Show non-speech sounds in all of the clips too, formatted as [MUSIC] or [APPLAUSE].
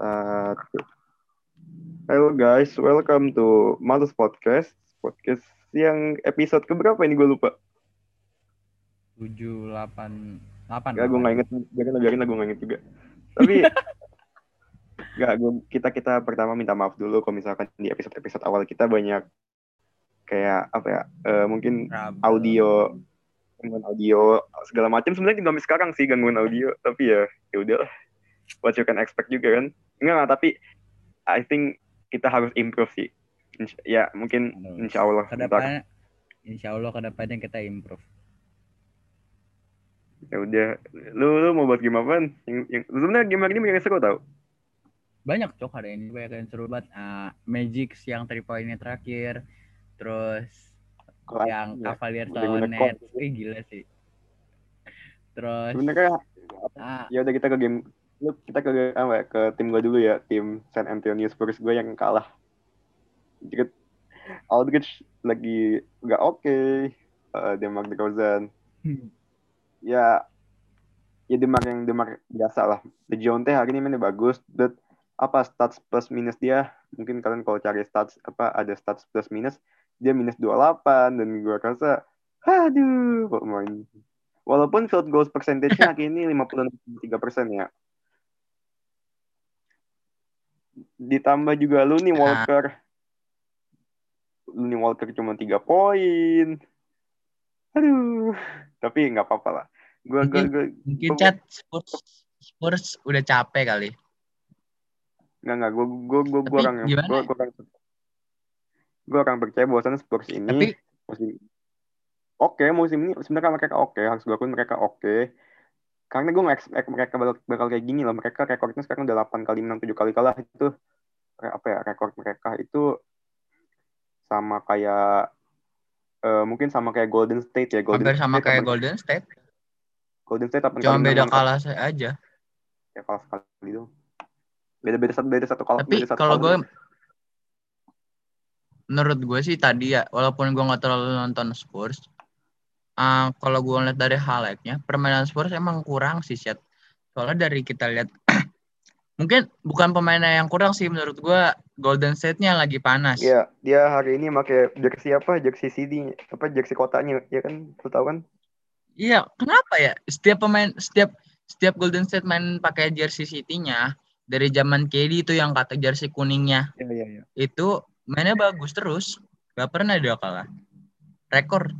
Satu. Hello guys, welcome to Malus Podcast. Podcast yang episode keberapa ini gue lupa. tujuh delapan delapan Gak, gue gak inget. Biarin lah, biarin lah, gue gak inget juga. Tapi, [LAUGHS] gak, gue, kita kita pertama minta maaf dulu kalau misalkan di episode-episode awal kita banyak kayak apa ya, eh, mungkin audio, gangguan audio segala macam. Sebenarnya sampai sekarang sih gangguan audio, tapi ya ya udah what you can expect juga kan. Enggak, enggak, tapi I think kita harus improve sih. Insya- ya mungkin insya Allah. ke depannya insya Allah ke depannya kita improve Ya udah, lu lu mau buat game apaan? Yang, yang sebenarnya game hari ini banyak yang seru tau. banyak cok hari ini banyak yang seru banget Ah, Magic yang three pointnya terakhir terus yang ya, Cavalier. Nets Wih, gila sih terus Sebenarnya ah, ya udah kita ke game lu kita ke apa ya, ke tim gua dulu ya, tim San Antonio Spurs gue yang kalah. Jadi Aldridge lagi nggak oke, Eh, Demar Derozan. Ya ya Demar yang Demar biasa lah. DeJounte hari ini mainnya bagus, but apa stats plus minus dia mungkin kalian kalau cari stats apa ada stats plus minus dia minus 28 dan gua rasa aduh pemain walaupun field goals percentage-nya [LAUGHS] hari ini 53% ya ditambah juga lu nih Walker. Lu nih Walker cuma 3 poin. Aduh tapi nggak apa-apa lah. Gua gua, gua Mungkin chat Spurs, Spurs udah capek kali. nggak nggak gua gua gua, gua orang gimana? gua, gua orang gua orang percaya bahwasannya Spurs ini. Tapi musim oke musim ini sebenarnya mereka oke harus gue akui mereka oke karena gue nggak expect mereka bakal, bakal kayak gini loh mereka rekornya sekarang udah 8 kali menang 7 kali kalah itu apa ya rekor mereka itu sama kayak eh, mungkin sama kayak Golden State ya Golden hampir sama State kayak delapan- Golden State. Golden State 8 Cuma beda kalah saya aja. ya kalah sekali dong beda beda satu beda satu kalah Tapi beda satu kalau gue menurut gue sih tadi ya, walaupun gue nggak terlalu nonton Spurs, ah, kalau gue ngeliat dari highlightnya, permainan Spurs emang kurang sih, Chat. Soalnya dari kita lihat, [CLEARS THROAT] mungkin bukan pemainnya yang kurang sih menurut gue, Golden State-nya lagi panas. Iya, dia hari ini pakai jersey apa? Jersey CD, apa jersey kotanya, ya kan? Lu tahu kan? Iya, kenapa ya? Setiap pemain, setiap setiap Golden State main pakai jersey City-nya, dari zaman KD itu yang kata jersey kuningnya, Iya, iya, iya. itu mainnya bagus terus. Gak pernah dia kalah. Rekor.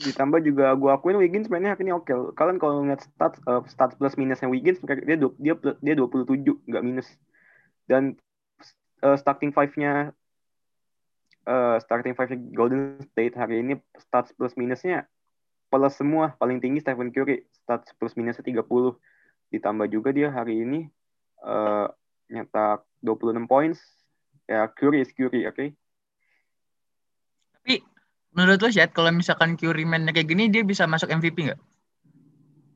Ditambah juga gua akuin Wiggins mainnya hari ini oke. Kalian kalau ngeliat stats eh, stats plus minusnya Wiggins dia dia dia 27 nggak minus. Dan eh, starting five-nya eh, starting five Golden State hari ini stats plus minusnya plus semua paling tinggi Stephen Curry stats plus minusnya 30 ditambah juga dia hari ini eh, nyetak 26 points ya Curry is Curry oke Tapi menurut lo Syed, kalau misalkan Curry mainnya kayak gini, dia bisa masuk MVP nggak?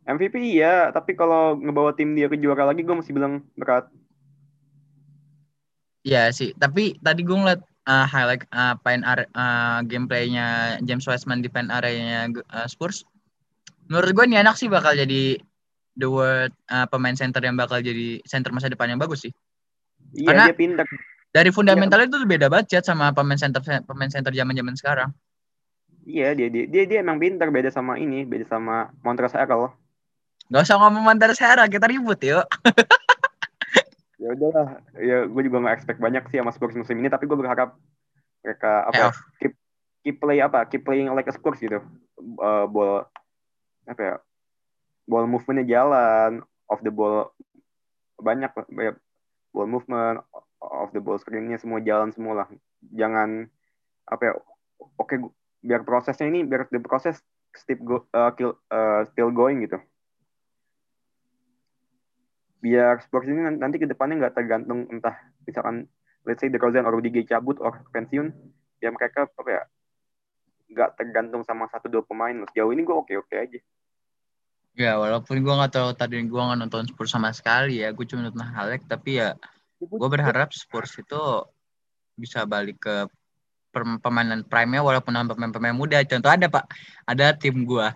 MVP iya tapi kalau ngebawa tim dia ke juara lagi gue masih bilang berat Iya sih. Tapi tadi gue ngeliat uh, highlight uh, area, uh, gameplaynya James Wiseman di paint area uh, Spurs. Menurut gue nih anak sih bakal jadi the world uh, pemain center yang bakal jadi center masa depan yang bagus sih. iya Karena- dia pintar Dari fundamentalnya itu beda banget Syed, sama pemain center pemain center zaman-zaman sekarang. Iya dia dia dia, dia emang pintar beda sama ini beda sama Montrezl. Gak usah ngomong Sarah, kita ribut yuk. [LAUGHS] Ya udahlah ya gue juga nggak expect banyak sih sama Spurs musim ini tapi gue berharap mereka apa ya, Playoff. keep keep play apa keep playing like a Spurs gitu Eh, ball apa ya ball movementnya jalan off the ball banyak banyak ball movement off the ball screennya semua jalan semua lah jangan apa ya oke gu- biar prosesnya ini biar the proses still go, uh, kill, uh, still going gitu biar Spurs ini nan- nanti ke depannya nggak tergantung entah misalkan let's say DeRozan or Gay cabut or pensiun ya mereka apa ya nggak tergantung sama satu dua pemain loh. Sejauh ini gue oke oke aja. Ya walaupun gue gak tahu tadi gue gak nonton Spurs sama sekali ya, gue cuma nonton highlight tapi ya gue berharap Spurs itu bisa balik ke permainan prime-nya walaupun sama pemain-pemain muda. Contoh ada Pak, ada tim gue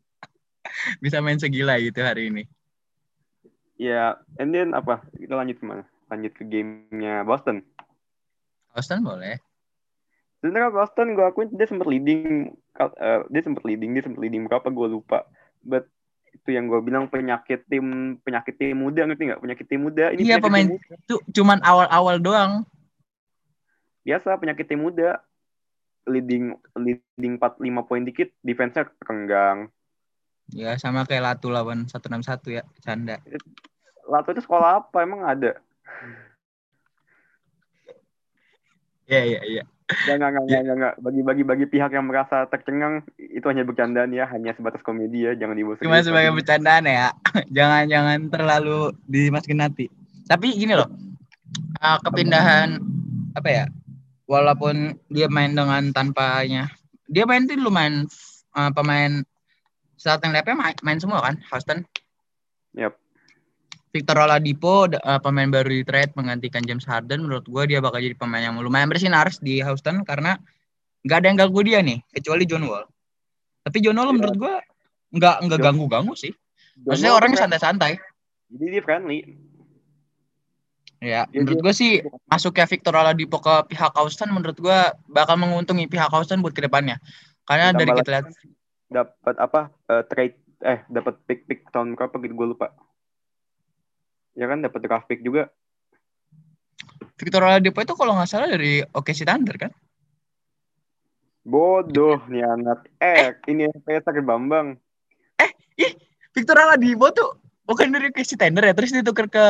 [LAUGHS] bisa main segila gitu hari ini. Ya, and then apa? Kita lanjut ke mana? lanjut ke gamenya Boston. Boston boleh. Sebenarnya Boston gue akuin dia sempat leading, uh, dia sempat leading, dia sempat leading berapa gue lupa. But itu yang gue bilang penyakit tim penyakit tim muda ngerti nggak penyakit tim muda ini iya pemain itu cuman awal-awal doang biasa penyakit tim muda. Leading leading 4 5 poin dikit defense-nya renggang ya sama kayak Latu lawan 161 ya canda. Latu itu sekolah apa? Emang ada? Iya iya iya. Enggak, enggak, enggak, enggak, enggak. Bagi, bagi, bagi pihak yang merasa tercengang, itu hanya bercandaan ya, hanya sebatas komedi ya, jangan dibawa Cuma sebagai bercandaan ya, [LAUGHS] jangan jangan terlalu dimasukin hati. Tapi gini loh, uh, kepindahan apa ya, walaupun dia main dengan tanpanya, dia main tuh lumayan uh, pemain starting line main, main semua kan, Houston. Yap. Victor Oladipo uh, pemain baru di trade menggantikan James Harden menurut gue dia bakal jadi pemain yang lumayan bersinar di Houston karena nggak ada yang ganggu dia nih kecuali John Wall tapi John Wall ya. menurut gue nggak nggak ganggu ganggu sih John maksudnya orangnya santai-santai jadi dia friendly ya, ya menurut gue sih masuknya Victor Oladipo ke pihak Houston menurut gue bakal menguntungi pihak Houston buat ke depannya. Karena dari kita lihat dapat apa uh, trade eh dapat pick pick tahun berapa gitu gue lupa. Ya kan dapat draft pick juga. Victor Oladipo itu kalau nggak salah dari OKC Thunder kan? Bodoh nih anak eh, eh. ini saya sakit Bambang. Eh ih Victor Oladipo tuh bukan dari OKC Thunder ya? Terus ditukar ke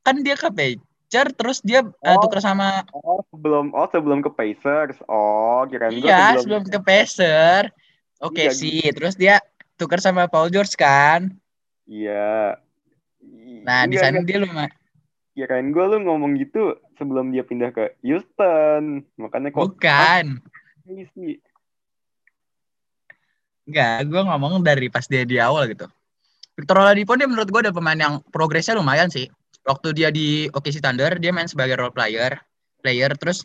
kan dia ke Pacer terus dia eh, oh, uh, tukar sama oh sebelum oh sebelum ke Pacers oh kira iya sebelum, sebelum ke Pacers oke okay, iya, sih gitu. terus dia tukar sama Paul George kan iya Nah, di sana dia lumayan. Ya kan gue lu ngomong gitu sebelum dia pindah ke Houston. Makanya kok Bukan. Sih. Enggak, gue ngomong dari pas dia di awal gitu. Victor Oladipo dia menurut gue ada pemain yang progresnya lumayan sih. Waktu dia di OKC Thunder, dia main sebagai role player, player terus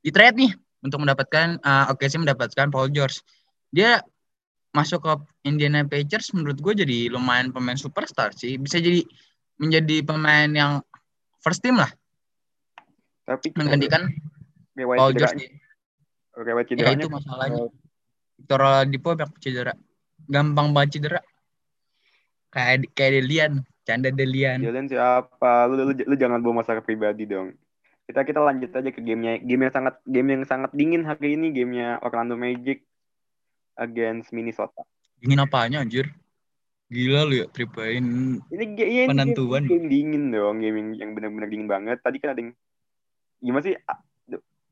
di trade nih untuk mendapatkan uh, OKC mendapatkan Paul George. Dia masuk ke Indiana Pacers menurut gue jadi lumayan pemain superstar sih. Bisa jadi menjadi pemain yang first team lah. Tapi menggantikan Paul George. Rewet Ya, itu masalahnya. Victor Oladipo banyak cedera. Gampang banget cedera. Kayak kayak Delian, canda Delian. Delian siapa? Lu, lu, lu jangan bawa masalah pribadi dong. Kita kita lanjut aja ke gamenya. Game yang sangat game yang sangat dingin hari ini gamenya Orlando Magic against Minnesota. Dingin apanya anjir? Gila lu ya, trip ini, ini penentuan. Game, game dingin dong, game yang, yang benar-benar dingin banget. Tadi kan ada yang gimana sih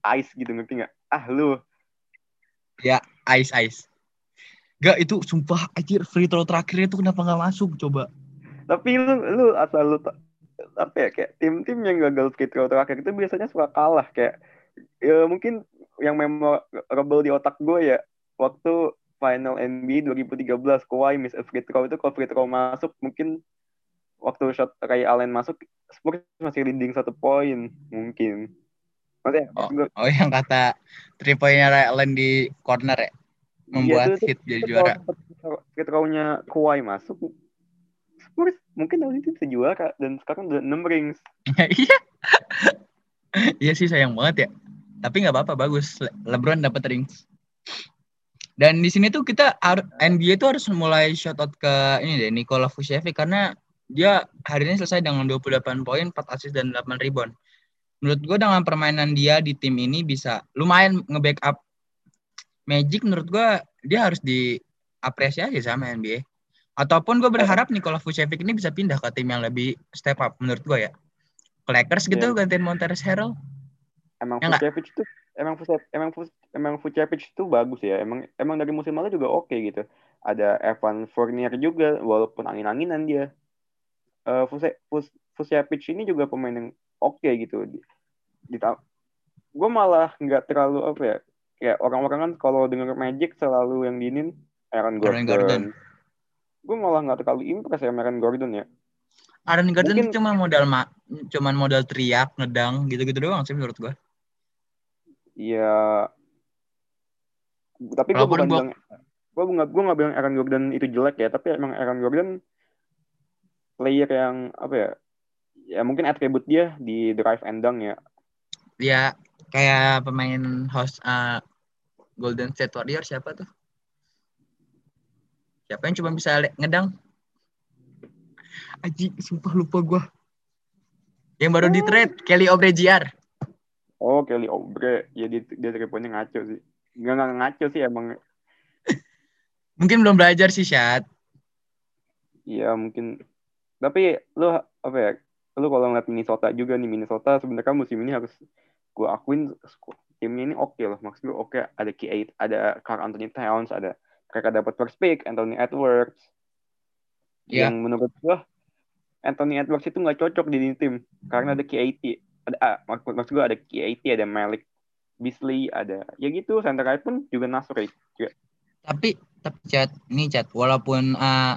ice gitu ngerti nggak? Ah lu. Ya, ice ice. Gak itu sumpah anjir free throw terakhirnya itu kenapa nggak masuk coba? Tapi lu lu asal lu apa ya kayak tim-tim yang gagal free throw terakhir itu biasanya suka kalah kayak ya mungkin yang memorable di otak gue ya waktu final NBA 2013 Kawhi miss a free throw itu kalau free throw masuk mungkin waktu shot Ray Allen masuk Spurs masih leading satu poin mungkin. Maksudnya, oh, gue, oh yang kata three pointnya Ray Allen di corner ya? Membuat iya, hit jadi juara. free throw-nya Kawhi masuk Spurs mungkin tahun itu bisa juara dan sekarang udah 6 rings. [LAUGHS] Iya. Iya sih sayang banget ya. Tapi nggak apa-apa bagus. Le LeBron dapat rings. Dan di sini tuh kita NBA tuh harus mulai shout out ke ini deh Nikola Vucevic. Karena dia hari ini selesai dengan 28 poin, 4 assist dan 8 rebound. Menurut gue dengan permainan dia di tim ini bisa lumayan nge-backup Magic. Menurut gue dia harus diapresiasi sama NBA. Ataupun gue berharap Nikola Vucevic ini bisa pindah ke tim yang lebih step up menurut gue ya. Ke Lakers gitu yeah. gantiin Montrezl Harrell. Emang ya Vucevic itu emang Vucevic emang emang Vucevic itu bagus ya. Emang emang dari musim lalu juga oke okay, gitu. Ada Evan Fournier juga walaupun angin-anginan dia. Uh, Vucevic ini juga pemain yang oke okay, gitu. Di, di, gue malah nggak terlalu apa ya kayak orang-orang kan kalau denger Magic selalu yang diinin Aaron Gordon. Aaron Gordon. Gue malah nggak terlalu impress ya Aaron Gordon ya. Aaron Gordon Mungkin, cuma modal ma cuman modal teriak, ngedang gitu-gitu doang sih menurut gue. Iya. Tapi gue bukan bilang gue nggak gue nggak bilang Aaron Gordon itu jelek ya, tapi emang Aaron Gordon player yang apa ya ya mungkin atribut dia di drive and dunk ya Ya kayak pemain host uh, Golden State Warriors siapa tuh? Siapa yang cuma bisa ngedang? Aji, sumpah lupa gua. Yang baru di trade Kelly Oubre Jr. oh Kelly Oubre ya dia dia three point-nya ngaco sih nggak nggak ngaco sih emang [LAUGHS] Mungkin belum belajar sih, Syat. Iya mungkin tapi lu apa ya lu kalau ngeliat Minnesota juga nih Minnesota sebenarnya musim ini harus gue akuin timnya ini oke loh maksud gue oke ada K8 ada Carl Anthony Towns ada mereka dapat first pick Anthony Edwards Iya. yang menurut gue Anthony Edwards itu nggak cocok di ini tim karena ada K80 ada ah, maksud, maksud gue ada K80 ada Malik Beasley ada ya gitu center right pun juga Nasri juga Tapi tapi chat, nih chat, walaupun uh,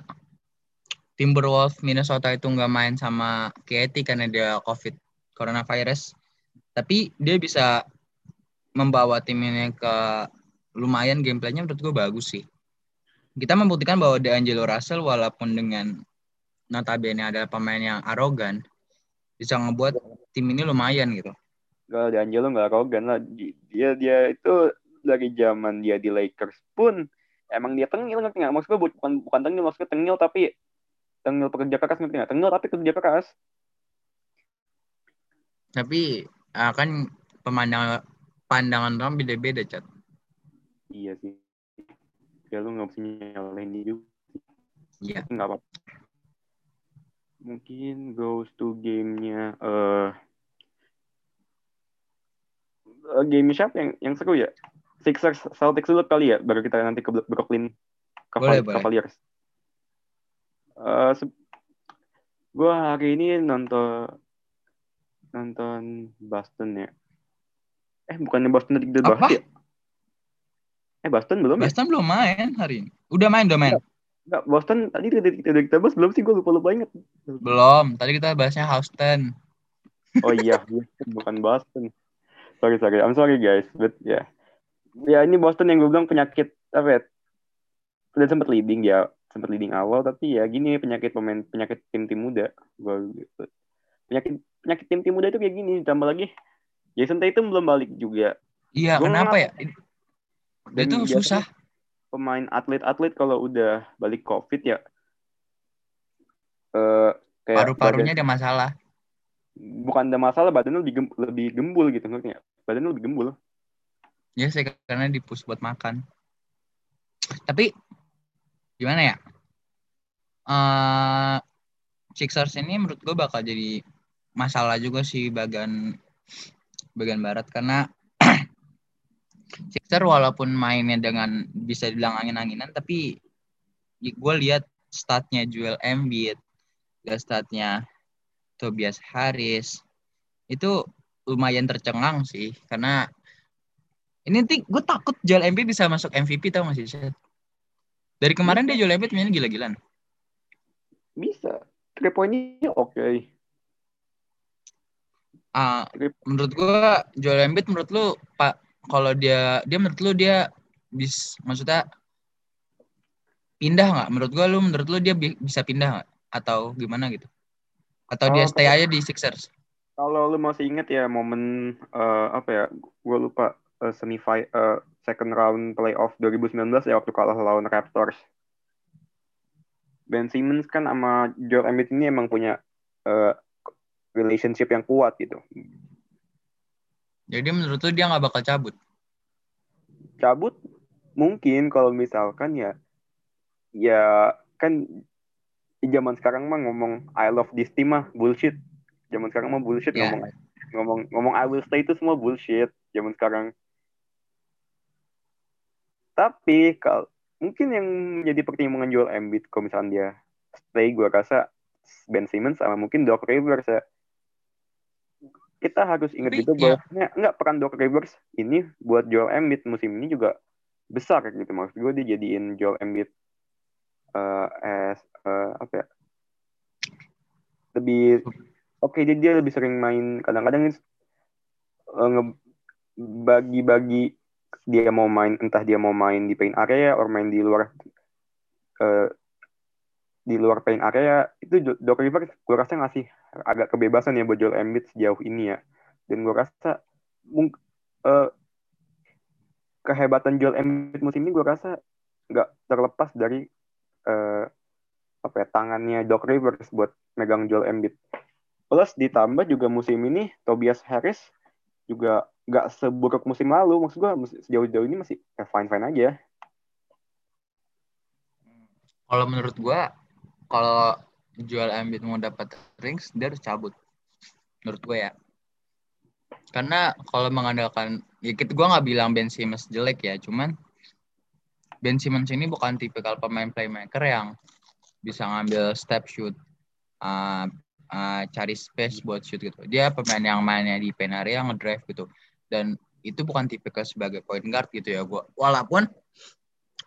Timberwolves Minnesota itu nggak main sama Katie karena dia COVID coronavirus, tapi dia bisa membawa tim ini ke lumayan gameplaynya menurut gue bagus sih. Kita membuktikan bahwa D'Angelo Russell walaupun dengan notabene adalah pemain yang arogan, bisa ngebuat tim ini lumayan gitu. Gak ada Angelo nggak arogan lah. Dia dia itu dari zaman dia di Lakers pun emang dia tengil ngerti nggak? Maksud gue bukan bukan tengil, maksudnya tengil tapi tengil pekerja keras ngerti nggak? Tengil tapi kerja keras. Tapi uh, kan pemandangan pandangan orang beda-beda chat. Iya sih. Ya lu nggak nyalain dia juga. Iya. Nggak apa. Mungkin goes to gamenya. eh eh, game siapa yang yang seru ya? Sixers Celtics dulu kali ya, baru kita nanti ke Brooklyn Boleh, Caval- boleh. Cavaliers. Eh, se- gua hari ini nonton nonton Boston ya. Eh bukannya Boston tadi kita bahas Apa? ya? Eh Boston belum ya? Boston belum main hari ini. Udah main, udah main. Enggak, Boston tadi udah kita udah kita bahas belum sih? Gue lupa lupa inget. Belum. Tadi kita bahasnya Houston. [LAUGHS] Oh iya, Houston, bukan Boston. Sorry sorry, I'm sorry guys, but ya, ya ini Boston yang gue bilang penyakit apa ya? Udah sempat leading ya, sempat leading awal, tapi ya gini penyakit pemain penyakit tim tim muda. Gue gitu. penyakit penyakit tim tim muda itu kayak gini, ditambah lagi Jason Tatum belum balik juga. Iya, Gua kenapa ya? Dia Dan tuh biasanya susah. Pemain atlet-atlet kalau udah balik COVID ya, kayak Paru-parunya ada masalah. bukan ada masalah badannya lebih gem- lebih gembul gitu nggak? Badannya lebih gembul. Ya sih karena dipus buat makan. Tapi gimana ya? Eh Sixers ini menurut gue bakal jadi masalah juga sih bagian bagian barat karena Sixers walaupun mainnya dengan bisa dibilang angin-anginan tapi gue lihat statnya Joel Embiid, lihat statnya Tobias Harris itu lumayan tercengang sih karena ini nanti gue takut Joel Embiid bisa masuk MVP tau gak sih Seth? Dari kemarin dia Joel Embiid mainnya gila-gilaan. Bisa. Three point-nya oke. Ah, Three- menurut gua Joel Embiid menurut lu Pak kalau dia dia menurut lu dia bis maksudnya pindah nggak? Menurut gua lu menurut lu dia bi- bisa pindah nggak? Atau gimana gitu? Atau dia Oh, stay aja di Sixers? Kalau lu masih inget ya momen eh, apa ya? Gue lupa eh, semi eh, second round playoff 2019 ya waktu kalah lawan Raptors. Ben Simmons kan sama Joel Embiid ini emang punya eh, relationship yang kuat gitu. Jadi menurut lu dia nggak bakal cabut? Cabut mungkin kalau misalkan ya ya kan di zaman sekarang mah ngomong I love this team mah bullshit. Zaman sekarang mah bullshit Ya. ngomong ngomong ngomong I will stay itu semua bullshit zaman sekarang. Tapi kalau mungkin yang jadi pertimbangan Joel Embiid kalau misalnya dia stay gue rasa Ben Simmons sama mungkin Doc Rivers ya. Kita harus ingat juga ya. bahwa enggak peran Doc Rivers ini buat Joel Embiid musim ini juga besar gitu. Maksud gue dia jadiin Joel Embiid eh as eh, apa ya? Lebih oke dia, dia lebih sering main. Kadang-kadang eh, nge- bagi-bagi dia mau main entah dia mau main di paint area or main di luar eh, di luar paint area itu Doc Rivers gue rasa ngasih agak kebebasan ya buat Joel Embiid sejauh ini ya. Dan gue rasa mung- eh, kehebatan Joel Embiid musim ini gue rasa nggak terlepas dari eh, apa ya tangannya Doc Rivers buat megang Joel Embiid. Plus ditambah juga musim ini Tobias Harris juga nggak seburuk musim lalu. Maksud gue sejauh-jauh ini masih ya fine-fine aja. Kalau menurut gua, kalau jual Embiid mau dapat rings, dia harus cabut. Menurut gua ya. Karena kalau mengandalkan, ya kita gua nggak bilang Ben Simmons jelek ya, cuman Ben Simmons ini bukan tipikal pemain playmaker yang bisa ngambil step shoot, uh, uh, cari space buat shoot gitu. Dia pemain yang mainnya di pen area, ngedrive gitu. Dan itu bukan tipikal sebagai point guard gitu ya gua. Walaupun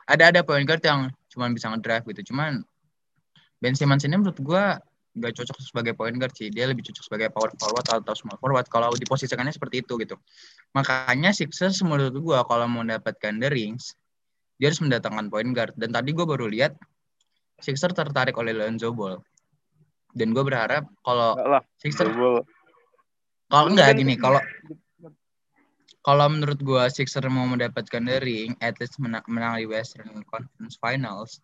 ada ada point guard yang cuman bisa ngedrive gitu. Cuman Ben Simmons ini menurut gua nggak cocok sebagai point guard sih. Dia lebih cocok sebagai power forward atau small forward kalau diposisikannya seperti itu gitu. Makanya Sixers menurut gua kalau mau mendapatkan the rings, dia harus mendatangkan point guard. Dan tadi gua baru lihat Sixers tertarik oleh Lonzo Ball. Dan gue berharap kalau Sixers kalau enggak gini, kalau kalau menurut gua Sixers mau mendapatkan the ring, at least menang, menang di Western Conference Finals,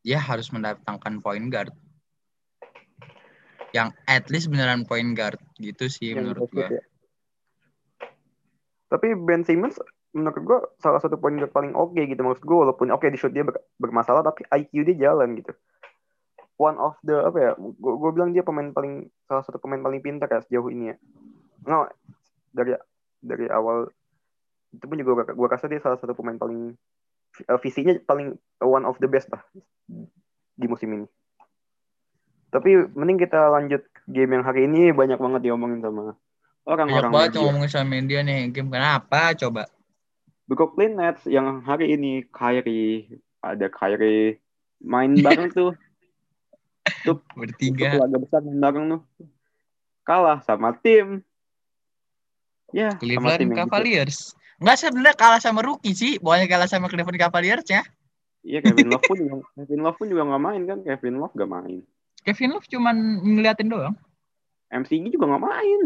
dia harus mendatangkan point guard. Yang at least beneran point guard gitu sih yang menurut shoot ya. Tapi Ben Simmons menurut gue salah satu poin guard paling oke gitu maksud gue walaupun oke di shoot dia ber- bermasalah tapi IQ dia jalan gitu. One of the apa ya? Gue gue bilang dia pemain paling salah satu pemain paling pintar ya sejauh ini ya. No, dari dari awal itu pun juga gue rasa dia salah satu pemain paling eh, visinya paling one of the best lah di musim ini. Tapi mending kita lanjut game yang hari ini banyak banget diomongin sama Banyak orang-orang banget media. yang ngomongin sama media nih. Game kenapa coba? Brooklyn Nets yang hari ini Kyrie ada Kyrie main [LAUGHS] bareng tuh untuk Bertiga. laga besar main bareng tuh kalah sama tim ya sama Cleveland tim yang gitu. Enggak sebenarnya kalah sama rookie sih. Bukannya kalah sama Cleveland Cavaliers ya. iya Kevin Love pun juga, [LAUGHS] Kevin Love pun juga nggak main kan Kevin Love gak main Kevin Love cuman ngeliatin doang. MCG juga nggak main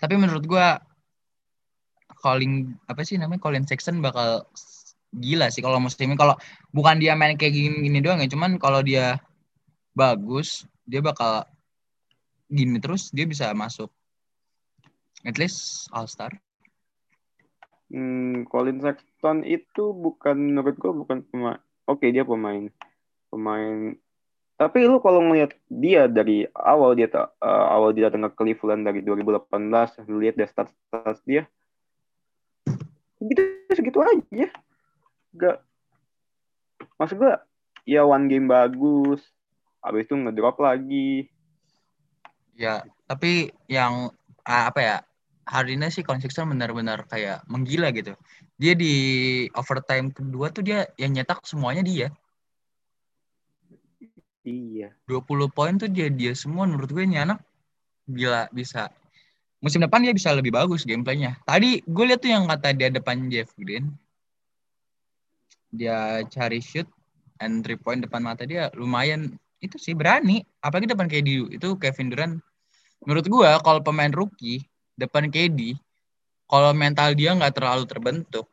Tapi menurut gua calling apa sih namanya Colin Sexton bakal gila sih kalau musim ini kalau bukan dia main kayak gini, gini doang ya cuman kalau dia bagus dia bakal gini terus dia bisa masuk at least All Star hmm, Colin Sexton itu bukan menurut gua bukan pemain oke dia pemain. Pemain. Tapi lu kalau ngelihat dia dari awal dia eh, awal dia datang ke Cleveland dari 2018 lu lihat deh stats stats dia. Gitu segitu aja. Gak maksud gua ya one game bagus habis itu ngedrop lagi. Ya tapi yang ah, apa ya hari ini sih Sexton benar-benar kayak menggila gitu. Dia di overtime kedua tuh dia yang nyetak semuanya dia. Iya. 20 poin tuh dia dia semua menurut gue ini anak gila bisa. Musim depan dia bisa lebih bagus gameplaynya. Tadi gue lihat tuh yang kata dia depan Jeff Green. Dia cari shoot and three point depan mata dia lumayan. Itu sih berani. Apalagi depan KD itu Kevin Durant. Menurut gue kalau pemain rookie depan KD kalau mental dia nggak terlalu terbentuk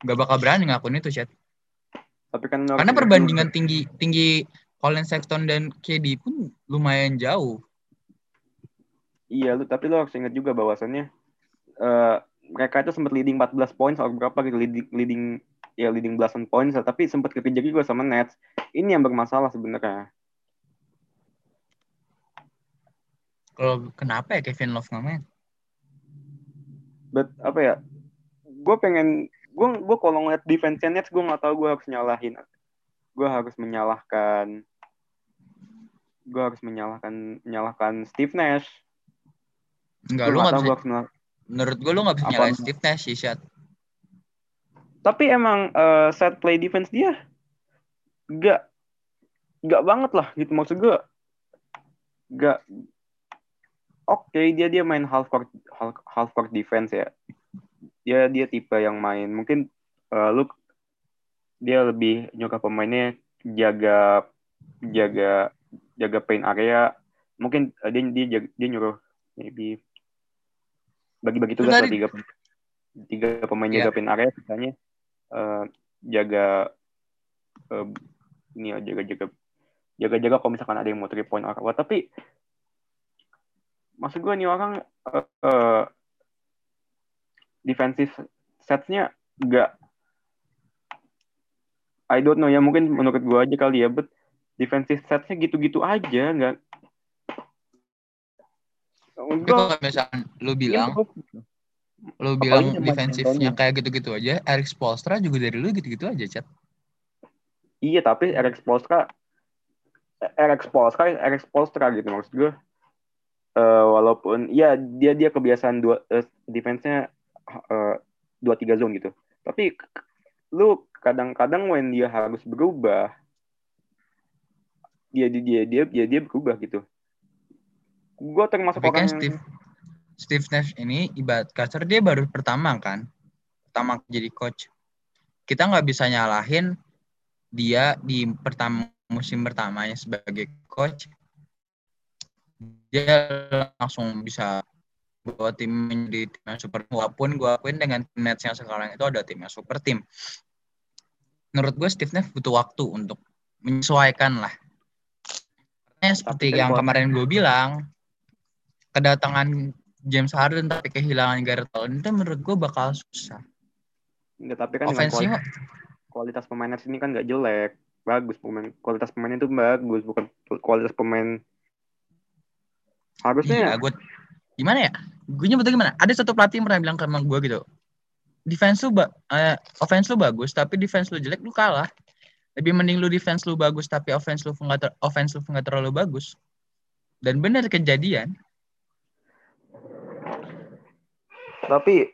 nggak bakal berani ngakuin itu chat. Tapi kan karena perbandingan juga, tinggi tinggi Colin Sexton dan KD pun lumayan jauh. iya lu tapi lu harus ingat juga bahwasannya eh, mereka itu sempat leading 14 poin atau berapa gitu leading leading ya leading belasan poin tapi sempat kekejar juga sama Nets. Ini yang bermasalah sebenarnya Kalau kenapa ya Kevin Love nggak main? but apa ya gue pengen gue gue kalau ngeliat defense Nets gue nggak tahu gue harus nyalahin gue harus menyalahkan gue harus menyalahkan menyalahkan Steve Nash Enggak, lu nggak nggak bisa. menyalahkan Menurut gue lu nggak bisa Apa? nyalain Steve Nash sih, Shat. tapi emang eh, set play defense dia gak gak banget lah gitu maksud gue gak oke dia dia main half court half, half court defense ya. Dia dia tipe yang main. Mungkin eh, lu dia lebih nyuka pemainnya jaga jaga jaga paint area. Mungkin uh, dia dia jaga- dia nyuruh maybe bagi-bagi tugas lah tadi- tiga tiga pemain Iya. jaga paint area sisanya eh, jaga eh, ini ya jaga jaga jaga jaga kalau misalkan ada yang mau three point or apa. Tapi maksud gue nih orang eh, eh, defensive setsnya nggak I don't know ya mungkin menurut gue aja kali ya but defensive setsnya gitu-gitu aja nggak. Tapi kalau misalkan lu bilang, lu bilang sama defensifnya kayak gitu-gitu aja, Eric Spoelstra juga dari lu gitu-gitu aja, Chat. Iya tapi Eric Spoelstra Eric Spoelstra Eric Spoelstra gitu maksud gue Eh, walaupun ya dia dia kebiasaan dua eh, defense-nya eh, dua tiga zone gitu tapi lu kadang-kadang when dia harus berubah dia dia dia dia dia, dia berubah gitu gue termasuk Tapi kan orang yang Steve, Steve Nash ini ibarat kasar dia baru pertama kan, pertama jadi coach. Kita nggak bisa nyalahin dia di pertama musim pertamanya sebagai coach. Dia langsung bisa bawa tim menjadi tim yang super. Walaupun gue akuin dengan tim Nets yang sekarang itu ada tim yang super tim. Menurut gue Steve Nash butuh waktu untuk menyesuaikan lah. Karena seperti yang kemarin gue bilang, kedatangan James Harden tapi kehilangan Garrett Allen itu menurut gue bakal susah. Enggak, tapi kan kualitas, kualitas pemainnya sini kan nggak jelek bagus pemain kualitas pemainnya itu bagus bukan kualitas pemain harusnya iya, gue gimana ya? Gue nyebutnya gimana? Ada satu pelatih yang pernah bilang ke emang gue gitu. Defense lu ba eh, offense lu bagus tapi defense lu jelek lu kalah. Lebih mending lu defense lu bagus tapi offense lu nggak offense lu nggak terlalu bagus. Dan benar kejadian. tapi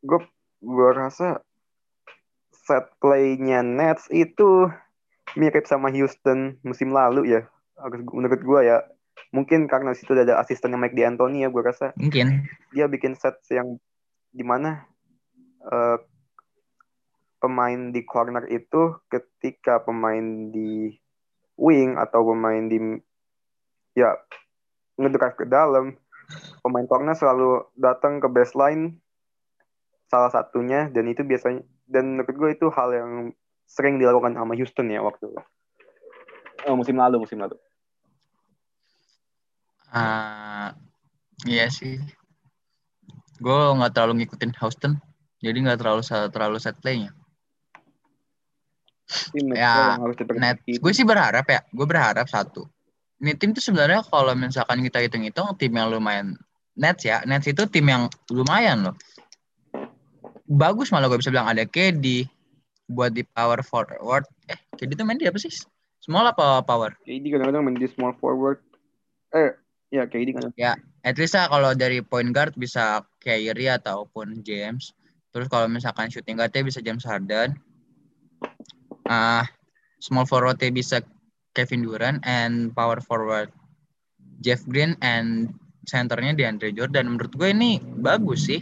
gue gue rasa set playnya Nets itu mirip sama Houston musim lalu ya menurut gue ya mungkin karena situ ada asistennya Mike D'Antoni ya gue rasa. Mungkin. Dia bikin set yang di mana eh, pemain di corner itu ketika pemain di wing atau pemain di ya ngedrive ke dalam pemain corner selalu datang ke baseline salah satunya dan itu biasanya dan menurut gue itu hal yang sering dilakukan sama Houston ya waktu oh, musim lalu musim lalu ah iya sih. Gue nggak terlalu ngikutin Houston, jadi nggak terlalu terlalu set playnya. tim Ya, Net, gue sih berharap ya, gue berharap satu. Ini tim tuh sebenarnya kalau misalkan kita hitung-hitung tim yang lumayan Nets ya, Nets itu tim yang lumayan loh. Bagus malah gue bisa bilang ada KD buat di power forward. Eh, KD tuh main di apa sih? Small apa power? KD kadang-kadang main di small forward eh ya KD kadang At least lah kalau dari point guard bisa Kyrie ataupun James. Terus kalau misalkan shooting guardnya bisa James Harden. Ah, small forwardnya bisa Kevin Durant and power forward Jeff Green and centernya DeAndre Jordan. Menurut gue ini bagus sih.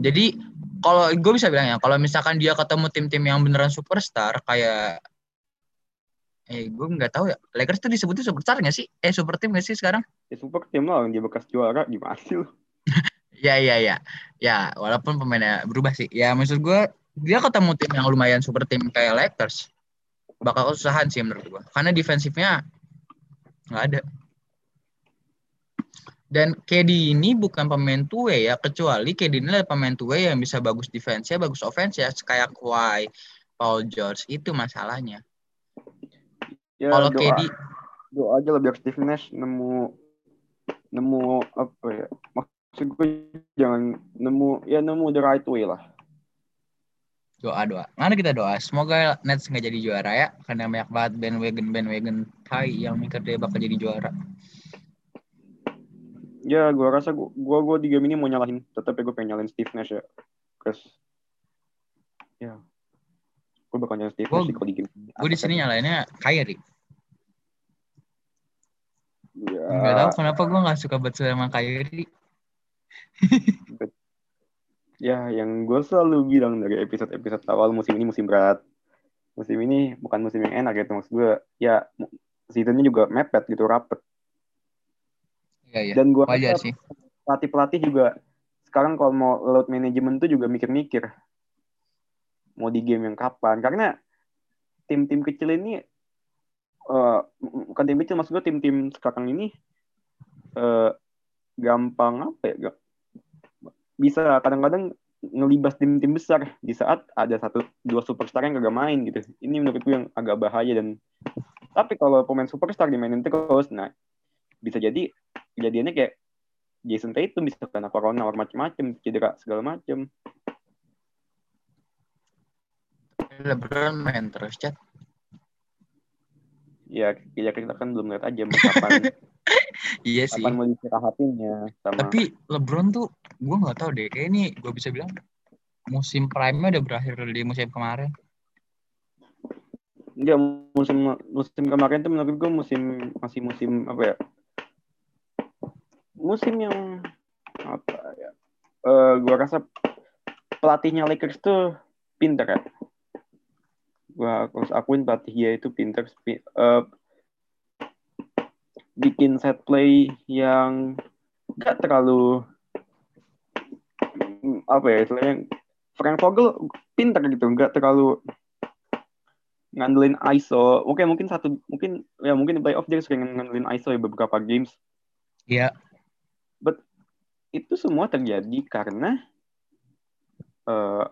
Jadi kalau gue bisa bilang ya, kalau misalkan dia ketemu tim-tim yang beneran superstar kayak eh gue nggak tahu ya Lakers tuh disebutnya superstar nggak sih? Eh super team nggak sih sekarang? ya super tim lah dia bekas juara gimana sih [LAUGHS] Ya ya ya. Ya, walaupun pemainnya berubah sih. Ya maksud gue dia ketemu tim yang lumayan super tim kayak Lakers. Bakal kesusahan sih menurut gue. Karena defensifnya nggak ada. Dan KD ini bukan pemain two ya, kecuali KD ini adalah pemain two yang bisa bagus defense-nya, bagus offense ya, kayak Kawhi, Paul George itu masalahnya. Ya Kalau doa KD doa aja lah biar Steve Nash nemu nemu apa ya maksud gue jangan nemu ya nemu the right way lah doa doa, mana kita doa. Semoga Nets nggak jadi juara ya, karena banyak banget bandwagon bandwagon tai yang mikir dia bakal jadi juara. ya gue rasa gue gue di game ini mau nyalahin tetap ya gue pengen nyalahin Steve Nash ya terus ya gue bakal nyalahin Steve Gua- Nash kalau di game ini. Gue di sini nyalainnya Kyrie. Ya, Gak tau kenapa gue gak suka banget sama Kyrie. [LAUGHS] ya yang gue selalu bilang dari episode-episode awal musim ini musim berat musim ini bukan musim yang enak gitu maksud gue ya seasonnya juga mepet gitu rapet Iya, iya. dan gue Wajar rasa sih. pelatih pelatih juga sekarang kalau mau load management tuh juga mikir-mikir mau di game yang kapan karena tim-tim kecil ini eh, bukan tim kecil maksud tim-tim sekarang ini eh, gampang apa ya ga- bisa kadang-kadang ngelibas tim-tim besar di saat ada satu dua superstar yang kagak main gitu ini menurut gue yang agak bahaya dan tapi kalau pemain superstar dimainin terus nah bisa jadi kejadiannya kayak Jason Tatum bisa kena corona or macem-macem cedera segala macem LeBron main terus chat. Ya ya kita kan belum lihat aja kapan [LAUGHS] Iya sih. kapan mau istirahatinnya sama Tapi LeBron tuh gue nggak tahu deh. Kayak ini gue bisa bilang musim prime-nya udah berakhir di musim kemarin. Enggak, musim musim kemarin tuh menurut gue musim masih musim apa ya? Musim yang apa ya? Eh gua rasa pelatihnya Lakers tuh pinter ya. Gua harus akuin pelatih dia itu pinter eh, bikin set play yang gak terlalu mm, apa ya istilahnya Frank Vogel pinter gitu nggak terlalu ngandelin ISO. Oke, mungkin satu mungkin ya mungkin di playoff dia sering ngandelin ISO ya beberapa games. Iya. Itu semua terjadi karena eh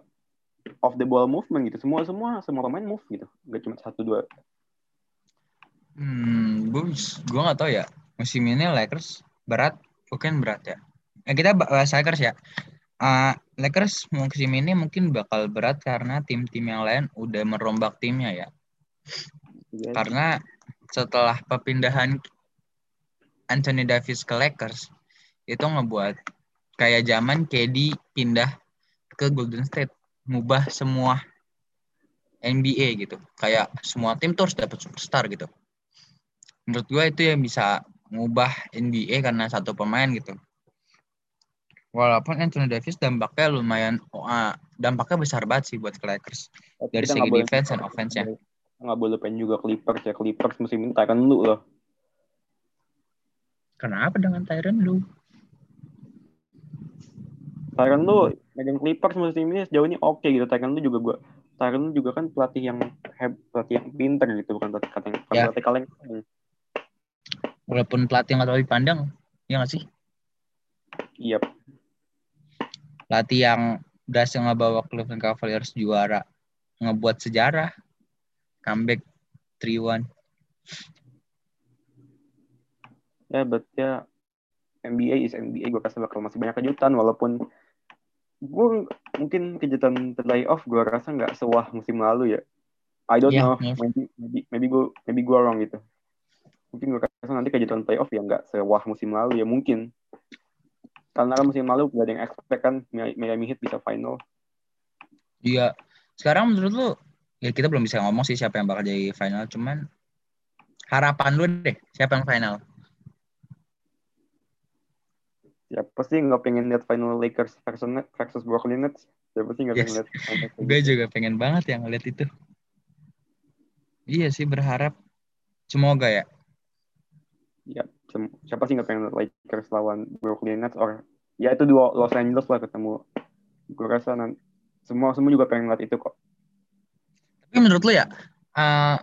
off the ball movement gitu. Semua semua semua pemain move gitu. Gak cuma satu dua. Hmm, gue gue nggak tahu ya. Musim ini Lakers berat, bukan berat ya. Eh, kita bahas Lakers ya. Ah, Lakers musim ini mungkin bakal berat karena tim-tim yang lain udah merombak timnya ya. Iya. Karena setelah perpindahan Anthony Davis ke Lakers itu ngebuat kayak zaman KD pindah ke Golden State, ngubah semua NBA gitu. Kayak semua tim tuh harus dapat superstar gitu. Menurut gue itu yang bisa ngubah NBA karena satu pemain gitu. Walaupun Anthony Davis dampaknya lumayan, oh, ah, dampaknya besar banget sih buat ke Lakers dari segi defense and offense-nya. Nggak boleh pengen juga Clippers ya. Clippers musim ini Tyron lu loh. Kenapa dengan Tyron lu? Tyron lu megang Clippers musim ini sejauh ini oke gitu. Tyron lu juga gua Tyron lu juga kan pelatih yang heb, pelatih yang pinter gitu bukan pelatih kaleng, Ya. pelatih kaleng. Walaupun pelatih nggak terlalu dipandang, ya nggak sih? Iya, Pelatih yang berhasil ngebawa Cleveland Cavaliers juara, ngebuat sejarah, comeback 3-1. ya but ya NBA is NBA gue rasa bakal masih banyak kejutan walaupun gue mungkin kejutan playoff gue rasa nggak sewah musim lalu ya I don't Iya, know iya. maybe maybe maybe gue maybe gue wrong gitu mungkin gue rasa nanti kejutan playoff ya nggak sewah musim lalu ya mungkin karena kan musim lalu gak ada yang expect kan Mi- Miami Heat bisa final Iya. Sekarang menurut lu, ya kita belum bisa ngomong sih siapa yang bakal jadi final, cuman harapan lu deh, siapa yang final? Ya pasti nggak pengen lihat final Lakers versus versus Brooklyn Nets ya pasti nggak Yes. pengen lihat Gue juga pengen banget yang ngeliat itu. Iya sih berharap. Semoga ya. ya siapa sih nggak pengen lihat Lakers lawan Brooklyn Nets or ya itu dua Los Angeles lah ketemu gue rasa nanti semua semua juga pengen lihat itu kok Tapi menurut lu ya, eh,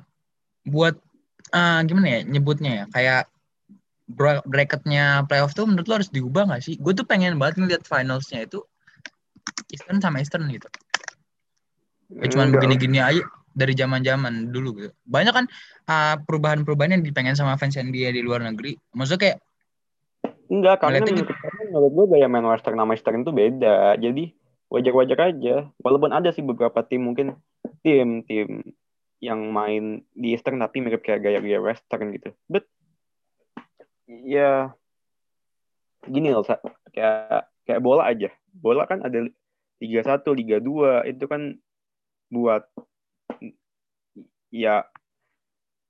buat eh, gimana ya nyebutnya ya, kayak bracketnya playoff tuh menurut lu harus diubah nggak sih? Gue tuh pengen banget ngeliat finalsnya itu Eastern sama Eastern gitu. Kayak cuman begini-gini aja dari zaman-zaman dulu gitu. Banyak kan uh, perubahan-perubahan yang dipengen sama fans NBA di luar negeri. Maksudnya kayak enggak karena menurut, karena menurut gue gaya main Western sama Eastern itu beda jadi wajar-wajar aja walaupun ada sih beberapa tim mungkin tim tim yang main di Eastern tapi mirip kayak gaya-gaya Western gitu but ya gini loh kayak kayak bola aja. Bola kan ada Liga 1, Liga 2 itu kan buat ya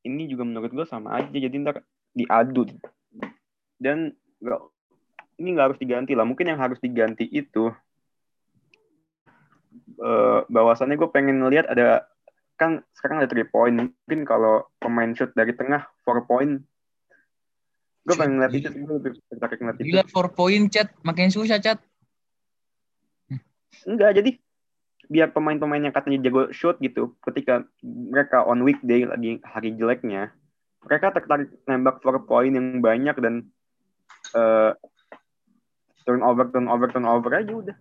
ini juga menurut gue sama aja. Jadi ntar diadu dan nggak ini nggak harus diganti lah. Mungkin yang harus diganti itu eh bahwasannya gue pengen lihat ada kan sekarang ada three point. Mungkin kalau pemain shoot dari tengah four point gue pengen ngeliat itu sih gue lebih tertarik ngeliat itu Gila four point chat makin susah chat. enggak jadi biar pemain-pemain yang katanya jago shoot gitu ketika mereka on weekday lagi hari jeleknya mereka tertarik nembak four point yang banyak dan eh turnover turnover turnover aja udah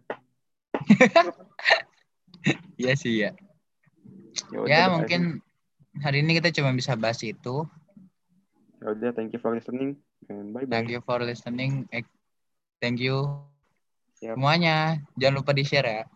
[LAUGHS] Iya sih ya. udah, Ya udah, mungkin hari ini kita cuma bisa bahas itu. ya udah thank you for listening and bye bye Thank you for listening. Thank you Siap. semuanya. Jangan lupa di share ya.